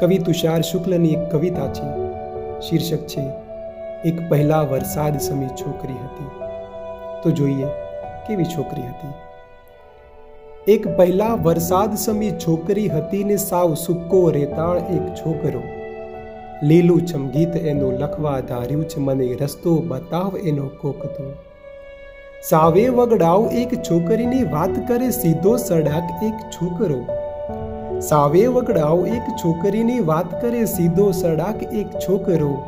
કવિ તુષાર શુક્લની એક કવિતા છે. શીર્ષક છે, એક પહેલા વરસાદ સમી છોકરી હતી. તો જોઈએ, કેવી છોકરી હતી? એક પહેલા વરસાદ સમી છોકરી હતી ને સાવ સુક્કો રેતાળ એક છોકરો. લીલું ચમગીત એનું લખવા ધાર્યું છે, મને રસ્તો બતાવ એનો કોકતો સાવે વગડાવ એક છોકરીની વાત કરે, સીધો સડાક એક છોકરો. સાવે વગડાવ એક છોકરીની વાત કરે સીધો સડાક એક છોકરો.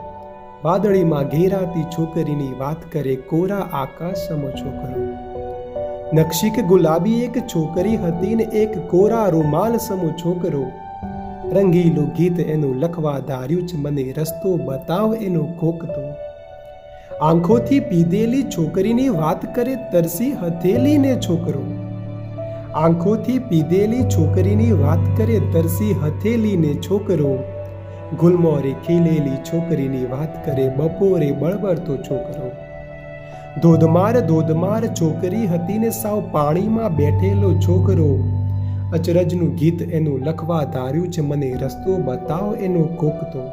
વાદળીમાં ઘેરાતી છોકરીની વાત કરે કોરા આકાશ સમો છોકરો. નક્ષિક ગુલાબી એક છોકરી હતી ને એક કોરા રૂમાલ સમો છોકરો. રંગીલું ગીત એનું લખવા ધાર્યું છે મને રસ્તો બતાવ એનો કોકતો. આંખોથી પીધેલી છોકરીની વાત કરે તરસી હથેલીને છોકરો. આંખોથી પીધેલી છોકરીની વાત કરે તરસી હથેલીને છોકરો. ગુલમોરે ખીલેલી છોકરીની વાત કરે બપોરે બળબડતો છોકરો. ધોધમાર ધોધમાર છોકરી હતી ને સાવ પાણીમાં બેઠેલો છોકરો. અચરજનું ગીત એનું લખવા ધાર્યું છે, મને રસ્તો બતાવ એનો કોકતો.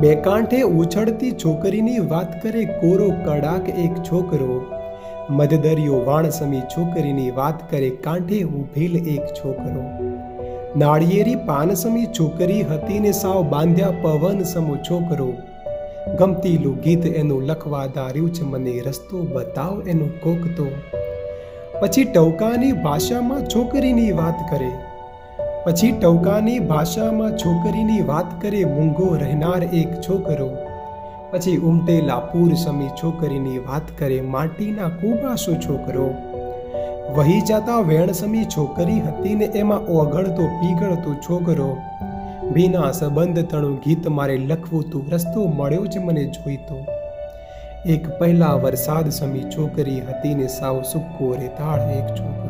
બે કાંઠે ઉછળતી છોકરીની વાત કરે કોરો કડાક એક છોકરો. મધદરિયો વાણસમી છોકરીની વાત કરે કાંઠે ઉભેલ એક છોકરો. નાળિયેરી પાનસમી છોકરી હતી ને સાવ બાંધ્યા પવન સમો છોકરો. ગમતીલું ગીત એનું લખવા ધાર્યું છે, મને રસ્તો બતાવ એનો કોકતો. પછી ટવકાની ભાષામાં છોકરીની વાત કરે. પછી ટવકાની ભાષામાં છોકરીની વાત કરે, મૂંગો રહેનાર એક છોકરો. પછી ઉમટેલા પૂર સમી છોકરીની વાત કરે માટીના કુબાસો છોકરો. વહી જતા વેણસમી છોકરી હતી ને એમાં ઓગળતો પીગળતો છોકરો. ભીના સંબંધ તણું ગીત મારે લખવું તું રસ્તો મળ્યો જ મને જોઈતો. એક પહેલા વરસાદ સમી છોકરી હતી ને સાવ સુકો રેતાળ એક છોકરો.